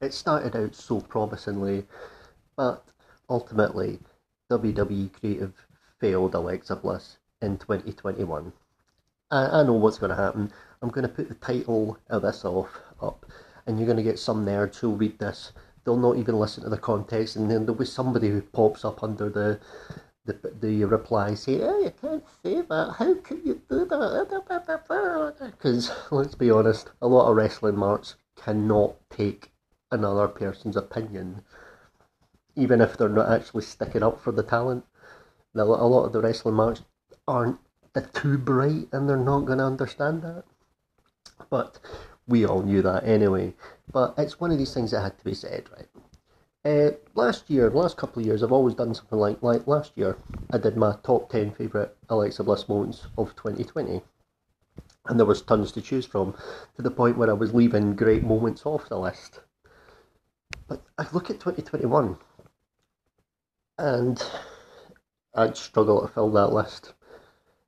It started out so promisingly, but ultimately, WWE Creative failed Alexa Bliss in 2021. I, I know what's going to happen. I'm going to put the title of this off up, and you're going to get some nerds who'll read this. They'll not even listen to the context, and then there'll be somebody who pops up under the the, the reply saying, oh, you can't say that. How can you do that? Because let's be honest, a lot of wrestling marks cannot take another person's opinion, even if they're not actually sticking up for the talent. A lot of the wrestling marks aren't too bright and they're not going to understand that. But we all knew that anyway. But it's one of these things that had to be said, right? Uh, last year, last couple of years, I've always done something like like last year. I did my top ten favorite Alexa Bliss moments of 2020, and there was tons to choose from, to the point where I was leaving great moments off the list. But I look at 2021, and I'd struggle to fill that list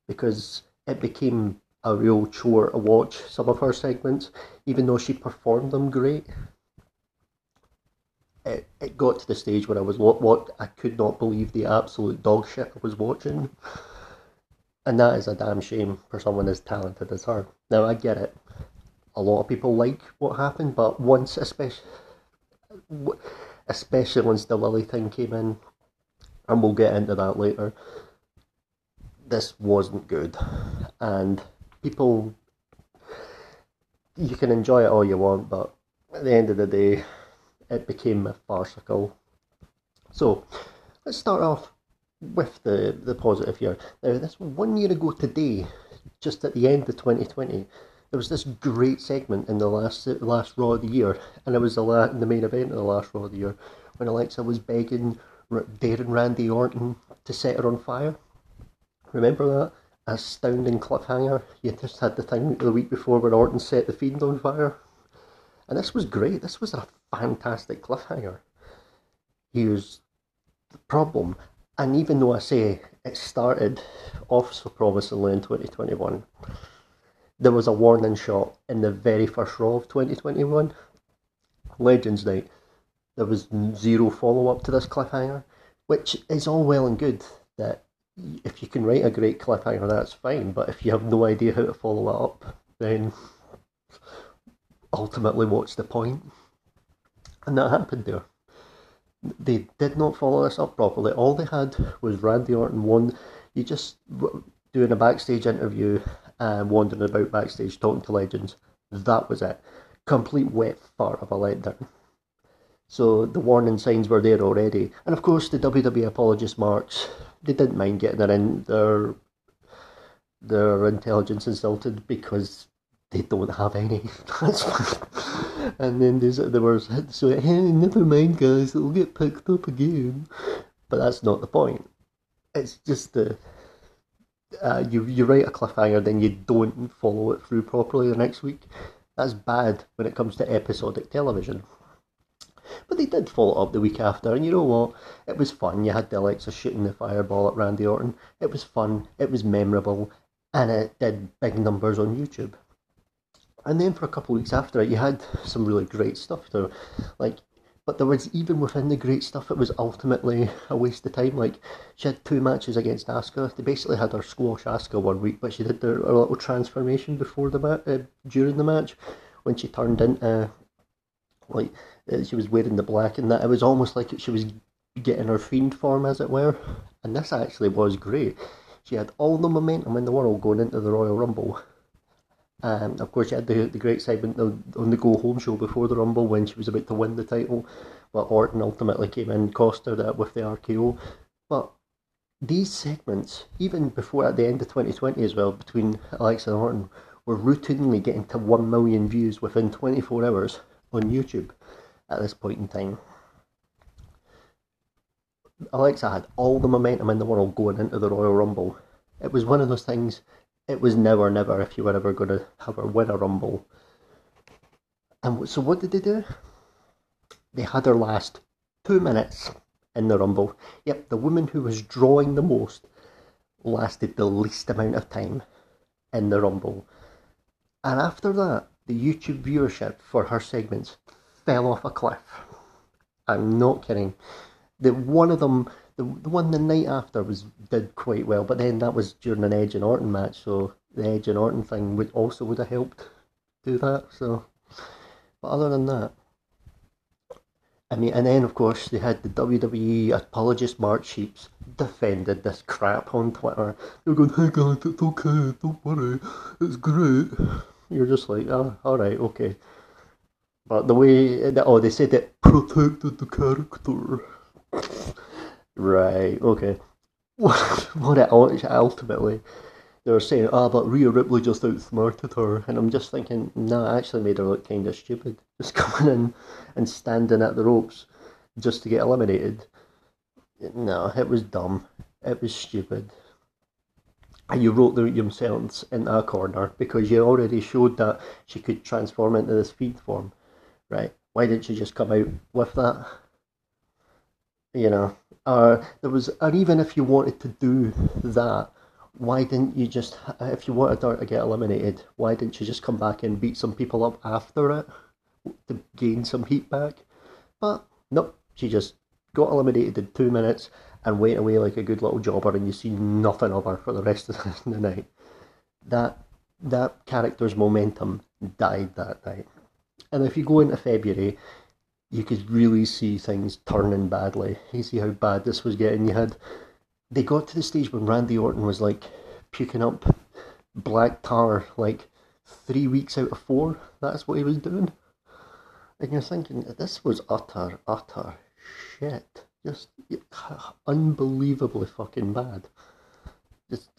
because it became a real chore to watch some of her segments, even though she performed them great. It, it got to the stage where I was what what I could not believe the absolute dog shit I was watching, and that is a damn shame for someone as talented as her. Now I get it, a lot of people like what happened, but once especially especially once the Lily thing came in, and we'll get into that later. This wasn't good, and people, you can enjoy it all you want, but at the end of the day, it became a farcical. So, let's start off with the, the positive here. Now, this one year ago today, just at the end of 2020, there was this great segment in the last last Raw of the year, and it was the, la- the main event of the last Raw of the year, when Alexa was begging daring Randy Orton to set her on fire. Remember that? Astounding cliffhanger. You just had the thing the week before when Orton set the Fiend on fire. And this was great. This was a fantastic cliffhanger. Here's the problem. And even though I say it started off so promisingly in 2021, there was a warning shot in the very first Raw of 2021. Legends Night there was zero follow up to this cliffhanger, which is all well and good. That if you can write a great cliffhanger, that's fine. But if you have no idea how to follow it up, then ultimately, what's the point? And that happened there. They did not follow this up properly. All they had was Randy Orton one. You just doing a backstage interview and wandering about backstage talking to legends. That was it. Complete wet fart of a letdown. So the warning signs were there already. And of course, the WWE apologist marks, they didn't mind getting their, in, their, their intelligence insulted because they don't have any. And then there's, there was, so, hey, never mind, guys, it'll get picked up again. But that's not the point. It's just the. Uh, you you write a cliffhanger, then you don't follow it through properly the next week. That's bad when it comes to episodic television. But they did follow up the week after, and you know what? It was fun. You had the Alexa shooting the fireball at Randy Orton. It was fun, it was memorable, and it did big numbers on YouTube. And then for a couple of weeks after it, you had some really great stuff there. Like, but there was even within the great stuff, it was ultimately a waste of time. Like, she had two matches against Asuka. They basically had her squash Asuka one week, but she did her, little transformation before the match, uh, during the match, when she turned into like uh, she was wearing the black and that. It was almost like she was getting her fiend form, as it were. And this actually was great. She had all the momentum in the world going into the Royal Rumble. And of course, she had the, the great segment on the Go Home show before the Rumble when she was about to win the title. But Orton ultimately came in, cost her that with the RKO. But these segments, even before at the end of 2020 as well, between Alexa and Orton, were routinely getting to 1 million views within 24 hours on YouTube at this point in time. Alexa had all the momentum in the world going into the Royal Rumble. It was one of those things, it was never, never if you were ever going to have her win a Rumble. And so what did they do? They had her last two minutes in the Rumble. Yep, the woman who was drawing the most lasted the least amount of time in the Rumble. And after that, the YouTube viewership for her segments fell off a cliff. I'm not kidding. The one of them, the, the one the night after was did quite well, but then that was during an Edge and Orton match, so the Edge and Orton thing would also would have helped do that. So, but other than that, I mean, and then of course they had the WWE apologist Mark Sheeps defended this crap on Twitter. They were going, "Hey guys, it's okay, don't worry, it's great." You're just like, "Oh, all right, okay." But the way, that oh, they said it protected the character. Right, okay. what it ultimately they were saying, ah, oh, but Rhea Ripley just outsmarted her. And I'm just thinking, no, nah, actually made her look kind of stupid. Just coming in and standing at the ropes just to get eliminated. No, it was dumb. It was stupid. And you wrote themselves in a corner because you already showed that she could transform into this fiend form, right? Why didn't she just come out with that? You know, or there was, or even if you wanted to do that, why didn't you just, if you wanted her to get eliminated, why didn't you just come back and beat some people up after it to gain some heat back? But nope, she just got eliminated in two minutes and went away like a good little jobber, and you see nothing of her for the rest of the night. That that character's momentum died that night. And if you go into February, you could really see things turning badly. You see how bad this was getting. You had they got to the stage when Randy Orton was like puking up black tar like three weeks out of four. That's what he was doing. And you're thinking, this was utter, utter shit. Just unbelievably fucking bad. Just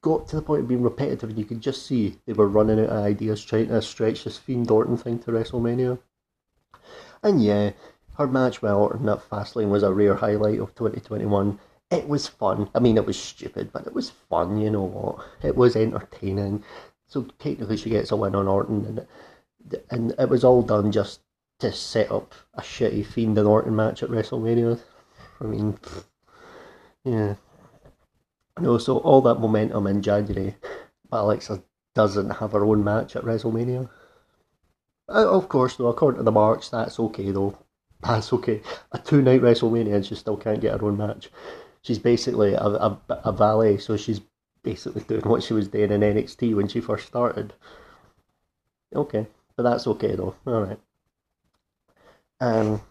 got to the point of being repetitive, and you could just see they were running out of ideas trying to stretch this Fiend Orton thing to WrestleMania. And yeah, her match with Orton at Fastlane was a rare highlight of 2021. It was fun. I mean, it was stupid, but it was fun, you know what? It was entertaining. So technically, she gets a win on Orton, and it, and it was all done just to set up a shitty Fiend and Orton match at WrestleMania. I mean, yeah. No, so all that momentum in January, but Alexa doesn't have her own match at WrestleMania. Uh, of course, though, according to the marks, that's okay though. That's okay. A two night WrestleMania and she still can't get her own match. She's basically a, a, a valet, so she's basically doing what she was doing in NXT when she first started. Okay, but that's okay though. All right. Um,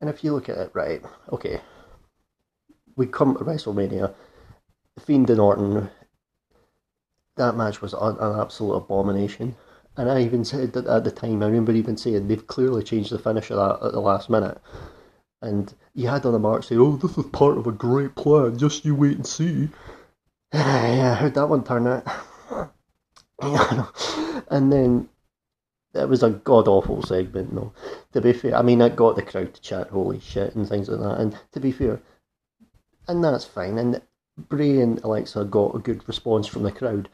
and if you look at it right, okay, we come to WrestleMania. Fiend and Orton. That match was an absolute abomination. And I even said that at the time, I remember even saying they've clearly changed the finish of that at the last minute. And you had on the mark say, oh, this is part of a great plan, just you wait and see. yeah, how'd that one turn out? and then it was a god awful segment, though. To be fair, I mean, it got the crowd to chat holy shit and things like that. And to be fair, and that's fine. And Bray and Alexa got a good response from the crowd.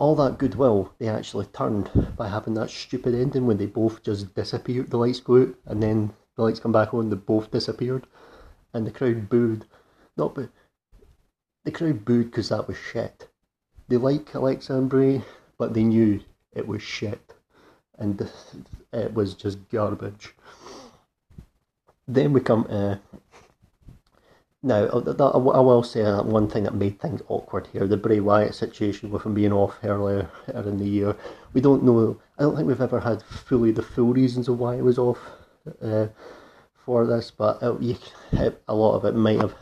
All that goodwill they actually turned by having that stupid ending when they both just disappeared. The lights go out and then the lights come back on. They both disappeared, and the crowd booed. Not but the crowd booed because that was shit. They like Alexa and Bray, but they knew it was shit, and it was just garbage. Then we come to now, I will say one thing that made things awkward here the Bray Wyatt situation with him being off earlier in the year. We don't know, I don't think we've ever had fully the full reasons of why he was off uh, for this, but it, it, a lot of it might have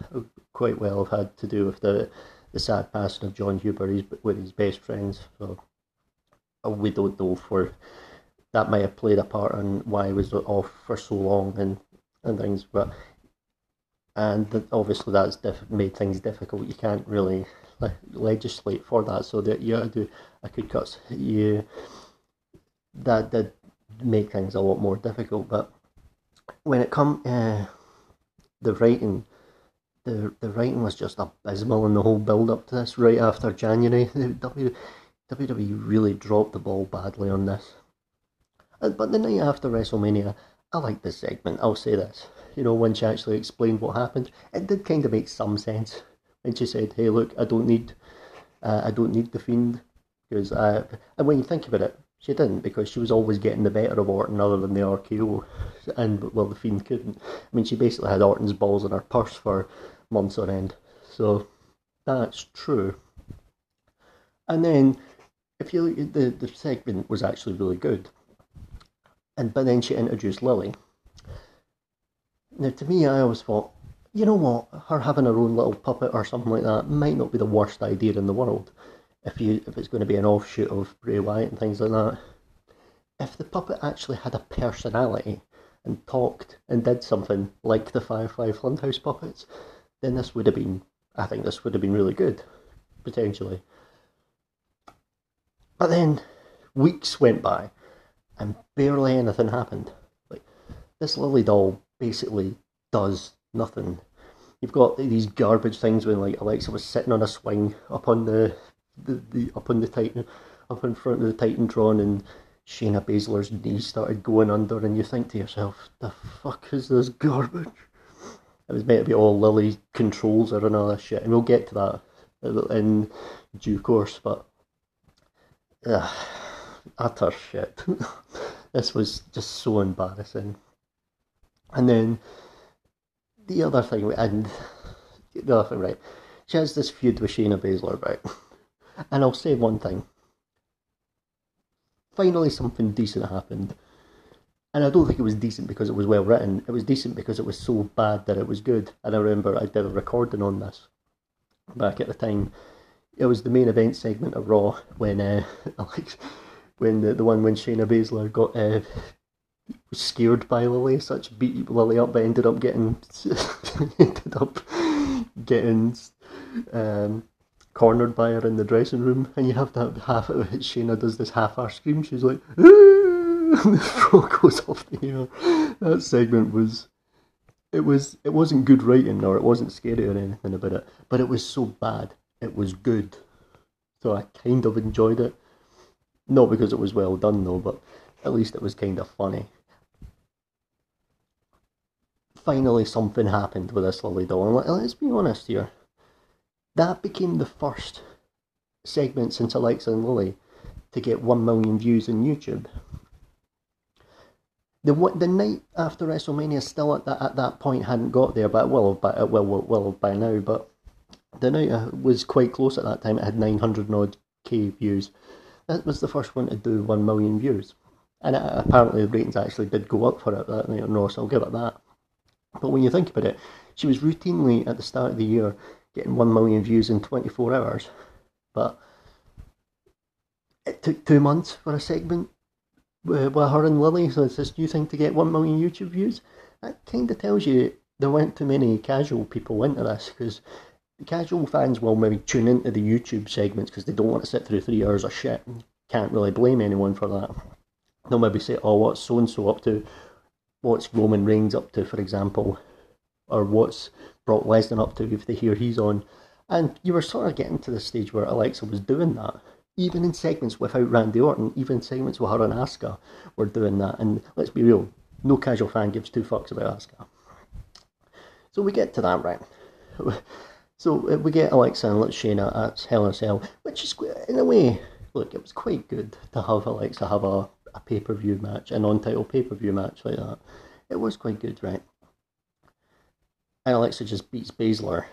quite well have had to do with the, the sad passing of Jon Huber his, with his best friends. So uh, we don't know for that might have played a part in why he was off for so long and, and things, but and obviously that's diff- made things difficult. You can't really le- legislate for that, so that you to do a cut cuts. You that did make things a lot more difficult. But when it come uh, the writing, the the writing was just abysmal in the whole build up to this. Right after January, WWE really dropped the ball badly on this. Uh, but the night after WrestleMania, I liked this segment. I'll say this you know, when she actually explained what happened, it did kind of make some sense. When she said, "Hey, look, I don't need, uh, I don't need the fiend," because uh, and when you think about it, She didn't because she was always getting the better of Orton other than the RKO. And, well, the Fiend couldn't. I mean, she basically had Orton's balls in her purse for months on end. So, that's true. And then, if you look the, the segment was actually really good. And But then she introduced Lily. Now, to me, I always thought, you know what, her having her own little puppet or something like that might not be the worst idea in the world if you if it's going to be an offshoot of Bray Wyatt and things like that. If the puppet actually had a personality and talked and did something like the Firefly Funhouse puppets, then this would have been I think this would have been really good, potentially. But then weeks went by and barely anything happened. Like this Lily doll basically does nothing. You've got these garbage things when like Alexa was sitting on a swing up on the the, the up on the Titan, up in front of the Titan Titantron, and Shayna Baszler's knee started going under, and you think to yourself, "The fuck is this garbage?" It was meant to be all Lily controls or that shit, and we'll get to that in due course. But uh, utter shit. this was just so embarrassing. And then the other thing, and the other thing, right? She has this feud with Shayna Baszler, right? And I'll say one thing. Finally, something decent happened. And I don't think it was decent because it was well written. It was decent because it was so bad that it was good. And I remember I did a recording on this back at the time. It was the main event segment of Raw when, uh, when the, the one when Shayna Baszler got uh, scared by Lily, such beat Lily up, but ended up getting ended up getting um, cornered by her in the dressing room, and you have that half of it. Shayna does this half-hour scream. She's like, and the throat goes off the air. That segment was, it was, it wasn't good writing, or it wasn't scary or anything about it, but it was so bad, it was good. So I kind of enjoyed it. Not because it was well done though, but at least it was kind of funny. Finally, something happened with this Lily doll, and let's be honest here that became the first segment since Alexa and Lily to get 1 million views on YouTube. The, the night after WrestleMania still at that, at that point hadn't got there, but have by, by now. But the night uh, was quite close at that time. It had 900 odd K views. That was the first one to do 1 million views. And it, apparently the ratings actually did go up for it that night on Raw, so I'll give it that. But when you think about it, she was routinely at the start of the year getting 1 million views in 24 hours. But it took two months for a segment with, her and Lily, so it's this new thing to get 1 million YouTube views. That kind of tells you there weren't too many casual people into this because casual fans will maybe tune into the YouTube segments because they don't want to sit through three hours of shit. Can't really blame anyone for that. They'll maybe say, oh, what's so and so up to? What's Roman Reigns up to, for example? Or what's Brock Lesnar up to if they hear he's on. And you were sort of getting to the stage where Alexa was doing that. Even in segments without Randy Orton, even segments with her and Asuka were doing that. And let's be real, no casual fan gives two fucks about Asuka. So we get to that, right? So we get Alexa and Shayna at Hell in a Cell, which is, in a way, look, it was quite good to have Alexa have a, a pay per view match, a non title pay per view match like that. It was quite good, right? and Alexa just beats Baszler.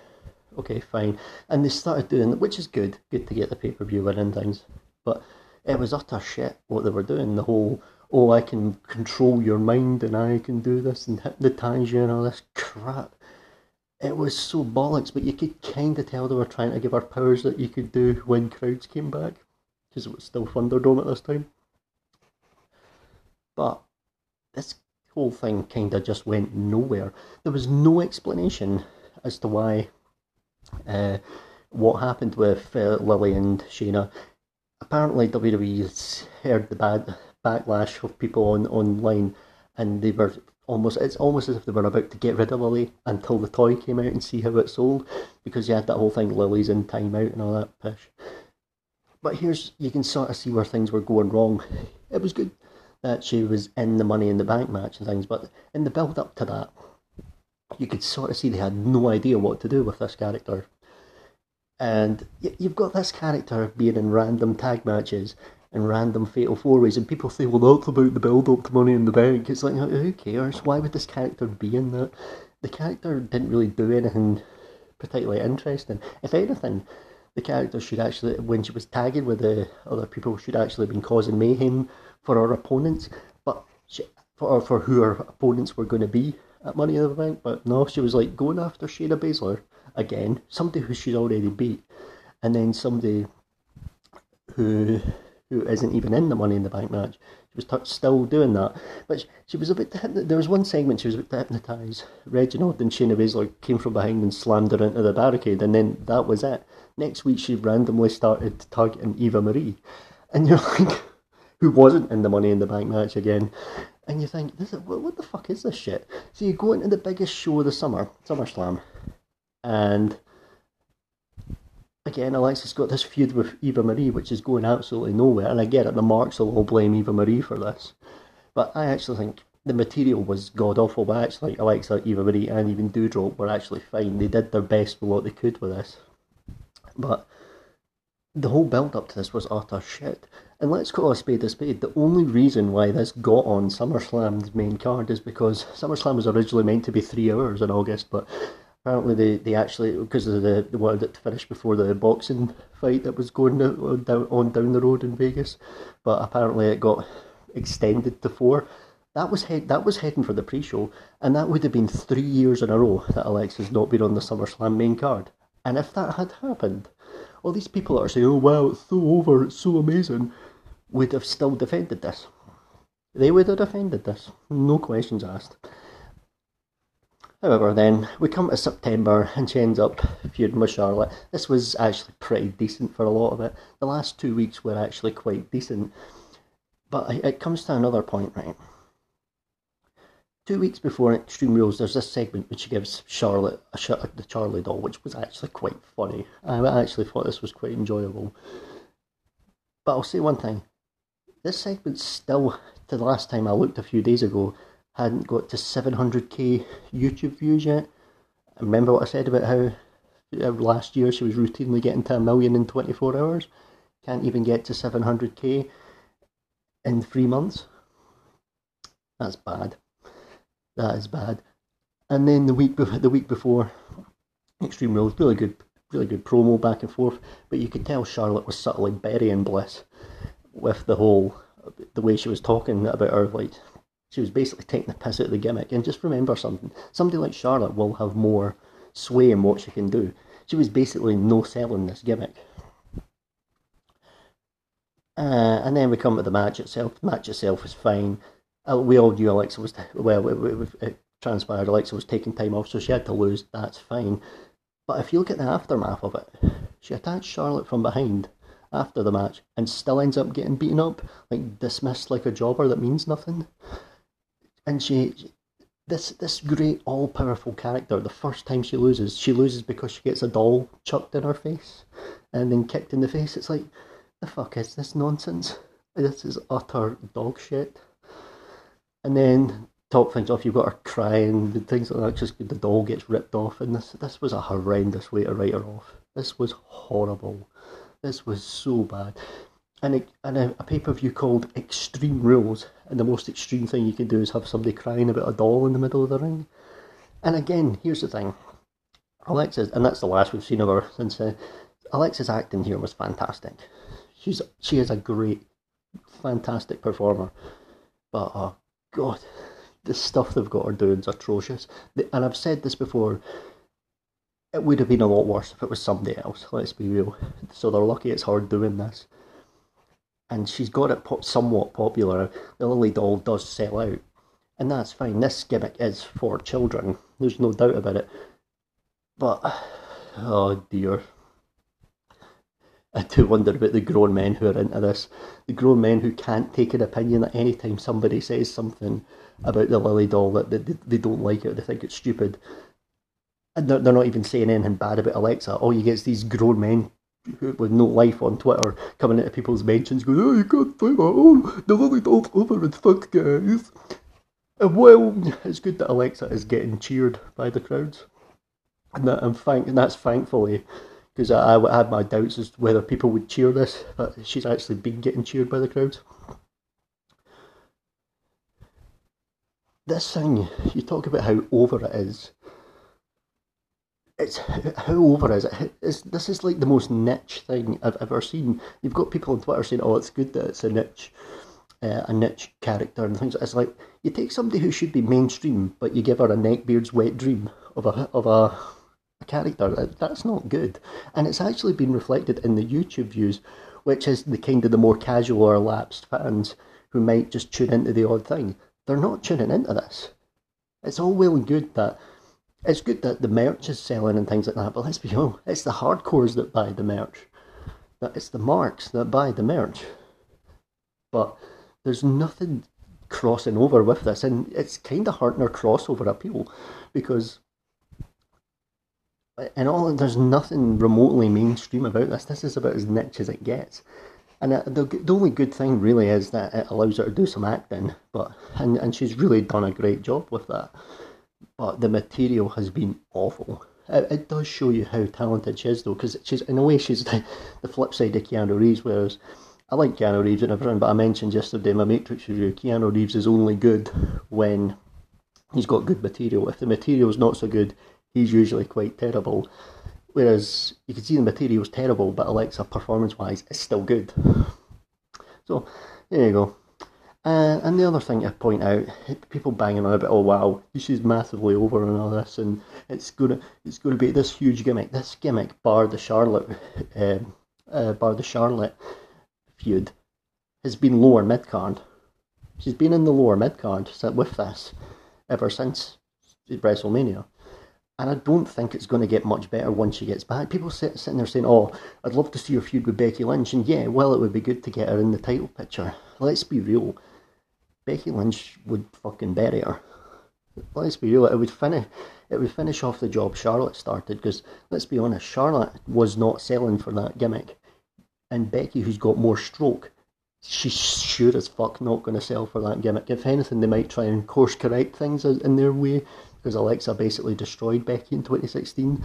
Okay, fine. And they started doing, which is good, good to get the pay per view win and things. But it was utter shit what they were doing. The whole, oh, I can control your mind and I can do this and hypnotize you and all this crap. It was so bollocks, but you could kind of tell they were trying to give her powers that you could do when crowds came back, because it was still Thunderdome at this time. But this whole thing kind of just went nowhere. There was no explanation as to why, uh, what happened with uh, Lily and Shayna. Apparently, WWE heard the bad backlash of people on online, and they were almost it's almost as if they were about to get rid of Lily until the toy came out and see how it sold, because you had that whole thing Lily's in timeout and all that pish. But here's you can sort of see where things were going wrong. It was good that she was in the Money in the Bank match and things, but in the build up to that, you could sort of see they had no idea what to do with this character. And you've got this character being in random tag matches, and random fatal four ways, and people say, well, that's about the build up to Money in the Bank. It's like, who cares? Why would this character be in that? The character didn't really do anything particularly interesting. If anything, the character should actually, when she was tagging with the other people, should actually have been causing mayhem for her opponents, but she, for for who her opponents were going to be at Money in the Bank. But no, she was like going after Shayna Baszler again, somebody who she'd already beat, and then somebody who who isn't even in the Money in the Bank match. She was t- still doing that, but she, she was a bit. There was one segment she was a bit to hypnotise Reginald, and Shayna Baszler came from behind and slammed her into the barricade, and then that was it. Next week, she randomly started targeting Eva Marie, and you're like, who wasn't in the Money in the Bank match again? And you think, this is, what, the fuck is this shit? So you go into the biggest show of the summer, SummerSlam, and again, Alexa's got this feud with Eva Marie, which is going absolutely nowhere. And I get it, the marks will all blame Eva Marie for this. But I actually think the material was god awful. But actually, Alexa, Eva Marie, and even Doudrop were actually fine. They did their best with what they could with this. But the whole build up to this was utter shit. And let's call a spade a spade. The only reason why this got on SummerSlam's main card is because SummerSlam was originally meant to be three hours in August, but apparently they, they actually because of the they wanted it to finish before the boxing fight that was going on down on down the road in Vegas, but apparently it got extended to four. That was head, that was heading for the pre-show, and that would have been three years in a row that Alexa's not been on the SummerSlam main card. And if that had happened, all these people that are saying, "Oh wow, it's so over, it's so amazing," would have still defended this. They would have defended this, no questions asked. However, then we come to September and she ends up feuding with Charlotte. This was actually pretty decent for a lot of it. The last two weeks were actually quite decent. But it comes to another point, right? Two weeks before Extreme Rules, there's this segment which gives Charlotte a shot at the Charlie doll, which was actually quite funny. I actually thought this was quite enjoyable. But I'll say one thing. This segment still, to the last time I looked a few days ago, hadn't got to 700k YouTube views yet. remember what I said about how uh, last year she was routinely getting to a million in 24 hours? Can't even get to 700k in three months. That's bad. That is bad. And then the week before, the week before, Extreme Rules, really good, really good promo back and forth. But you could tell Charlotte was subtly burying Bliss with the whole, the way she was talking about her like she was basically taking the piss out of the gimmick. And just remember something somebody like Charlotte will have more sway in what she can do. She was basically no selling this gimmick. Uh, and then we come to the match itself. The match itself was fine. Uh, we all knew Alexa was, well, it, it, it transpired Alexa was taking time off, so she had to lose. That's fine. But if you look at the aftermath of it, she attacked Charlotte from behind after the match and still ends up getting beaten up, like dismissed like a jobber that means nothing and she this this great all powerful character, the first time she loses, she loses because she gets a doll chucked in her face and then kicked in the face. It's like the fuck is this nonsense? This is utter dog shit. And then top things off, you've got her crying and things like that. Just the doll gets ripped off, and this this was a horrendous way to write her off. This was horrible. This was so bad and a, and a, a pay per view called Extreme Rules, and the most extreme thing you can do is have somebody crying about a doll in the middle of the ring. And again, here's the thing, Alexa's, and that's the last we've seen of her since uh, Alexa's acting here was fantastic. She's she is a great, fantastic performer, but oh god, the stuff they've got her doing is atrocious. And I've said this before. It would have been a lot worse if it was somebody else. Let's be real. So they're lucky it's her doing this and she's got it po- somewhat popular. The Lily doll does sell out, and that's fine. This gimmick is for children. There's no doubt about it. But oh dear, I do wonder about the grown men who are into this. The grown men who can't take an opinion at any time somebody says something about the Lily doll that they, they don't like it, they think it's stupid. And they're, they're not even saying anything bad about Alexa. All you get is these grown men with no life on Twitter coming into people's mentions going, oh, you can't say that, oh, the Lily doll's over and fuck guys. And well, it's good that Alexa is getting cheered by the crowds. And, that, I'm thank, and that's thankfully because I, I had my doubts as to whether people would cheer this, but she's actually been getting cheered by the crowds. This thing, you talk about how over it is. It's how over is it? It's, this is like the most niche thing I've ever seen. You've got people on Twitter saying, "Oh, it's good that it's a niche, uh, a niche character and things." It's like you take somebody who should be mainstream, but you give her a neckbeard's wet dream of a of a a character. That's not good. And it's actually been reflected in the YouTube views, which is the kind of the more casual or lapsed fans who might just tune into the odd thing. They're not tuning into this. It's all well and good that it's good that the merch is selling and things like that, but let's be honest, it's the hardcores that buy the merch. It's the marks that buy the merch. But there's nothing crossing over with this, and it's kind of hurting our crossover appeal because and all there's nothing remotely mainstream about this. This is about as niche as it gets. And uh, the, the only good thing really is that it allows her to do some acting, but and, and she's really done a great job with that. But the material has been awful. It, it does show you how talented she is, though, because she's in a way she's the, the flip side of Keanu Reeves. Whereas I like Keanu Reeves and everything, but I mentioned yesterday in my Matrix review, Keanu Reeves is only good when he's got good material. If the material's not so good, he's usually quite terrible. Whereas you can see the material's terrible, but Alexa, performance wise, is still good. So, there you go. Uh, and the other thing to point out, people banging on about, oh wow, she's massively over and all this, and it's gonna, it's gonna be this huge gimmick. This gimmick, bar the Charlotte, uh, uh, bar the Charlotte feud, has been lower mid card. She's been in the lower mid card with this ever since WrestleMania. And I don't think it's going to get much better once she gets back. People sit, sitting there saying, oh, I'd love to see her feud with Becky Lynch. And yeah, well, it would be good to get her in the title picture. Let's be real. Becky Lynch would fucking bury her. Let's be real. It would finish. It would finish off the job Charlotte started. Because let's be honest, Charlotte was not selling for that gimmick, and Becky, who's got more stroke, she's sure as fuck not going to sell for that gimmick. If anything, they might try and course correct things in their way because Alexa basically destroyed Becky in 2016.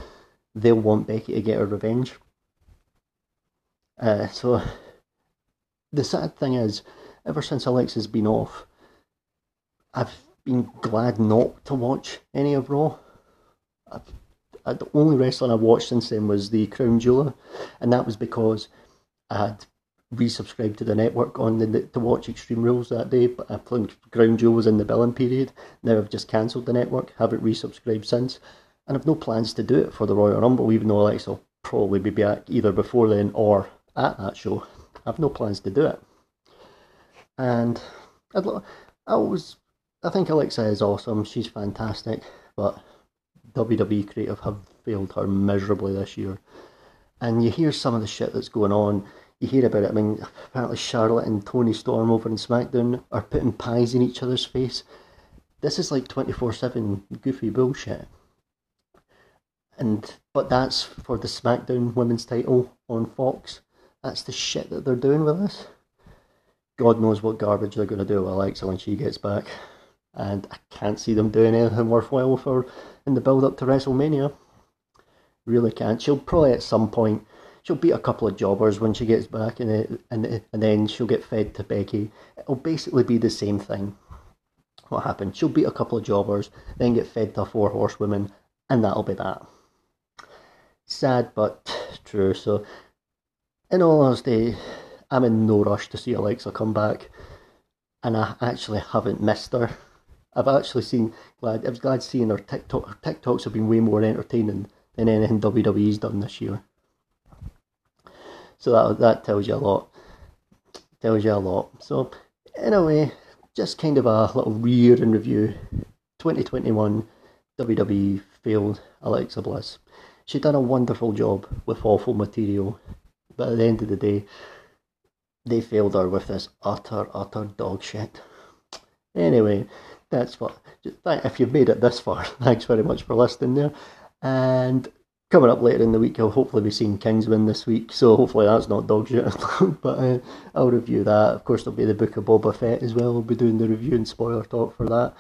They'll want Becky to get her revenge. Uh, so the sad thing is, ever since Alexa's been off, I've been glad not to watch any of Raw. I've, I, the only wrestling I've watched since then was the Crown Jewel, and that was because I had resubscribed to the network on the to watch Extreme Rules that day. But I think Crown Jewel was in the billing period. Now I've just cancelled the network. Haven't resubscribed since, and I've no plans to do it for the Royal Rumble. Even though Alexa will probably be back either before then or at that show. I've no plans to do it. And I'd I always I think Alexa is awesome. She's fantastic, but WWE creative have failed her miserably this year. And you hear some of the shit that's going on you hear about it. I mean, apparently Charlotte and Toni Storm over in SmackDown are putting pies in each other's face. This is like twenty four seven goofy bullshit. And but that's for the SmackDown Women's Title on Fox. That's the shit that they're doing with this. God knows what garbage they're going to do with Alexa when she gets back, and I can't see them doing anything worthwhile for in the build up to WrestleMania. Really can't. She'll probably at some point she'll beat a couple of jobbers when she gets back, and and and then she'll get fed to Becky. It'll basically be the same thing. What happened? She'll beat a couple of jobbers, then get fed to four horsewomen, and that'll be that. Sad but true. So, in all honesty, I'm in no rush to see Alexa come back, and I actually haven't missed her. I've actually seen glad I was glad seeing her TikTok. Her TikToks have been way more entertaining than anything WWE's done this year. So that that tells you a lot. Tells you a lot. So anyway, just kind of a little year in review. 2021 WWE failed Alexa Bliss. She done a wonderful job with awful material, but at the end of the day, they failed her with this utter, utter dog shit. Anyway, that's what. If you've made it this far, thanks very much for listening there, and coming up later in the week, I'll hopefully be seeing Kingsman this week, so hopefully that's not dog shit. but uh, I'll review that. Of course, there'll be the Book of Boba Fett as well. We'll be doing the review and spoiler talk for that.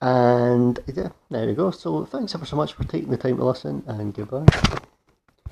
And yeah, there we go. So thanks ever so much for taking the time to listen, and goodbye.